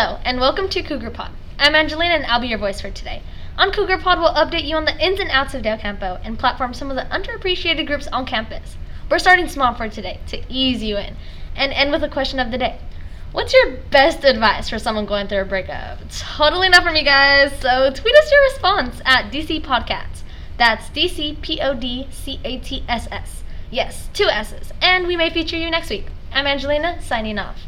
Hello, and welcome to Cougar Pod. I'm Angelina, and I'll be your voice for today. On Cougar Pod, we'll update you on the ins and outs of Del Campo and platform some of the underappreciated groups on campus. We're starting small for today to ease you in, and end with a question of the day. What's your best advice for someone going through a breakup? Totally not from you guys, so tweet us your response at DC Podcasts. That's D C P O D C A T S S. Yes, two S's. And we may feature you next week. I'm Angelina, signing off.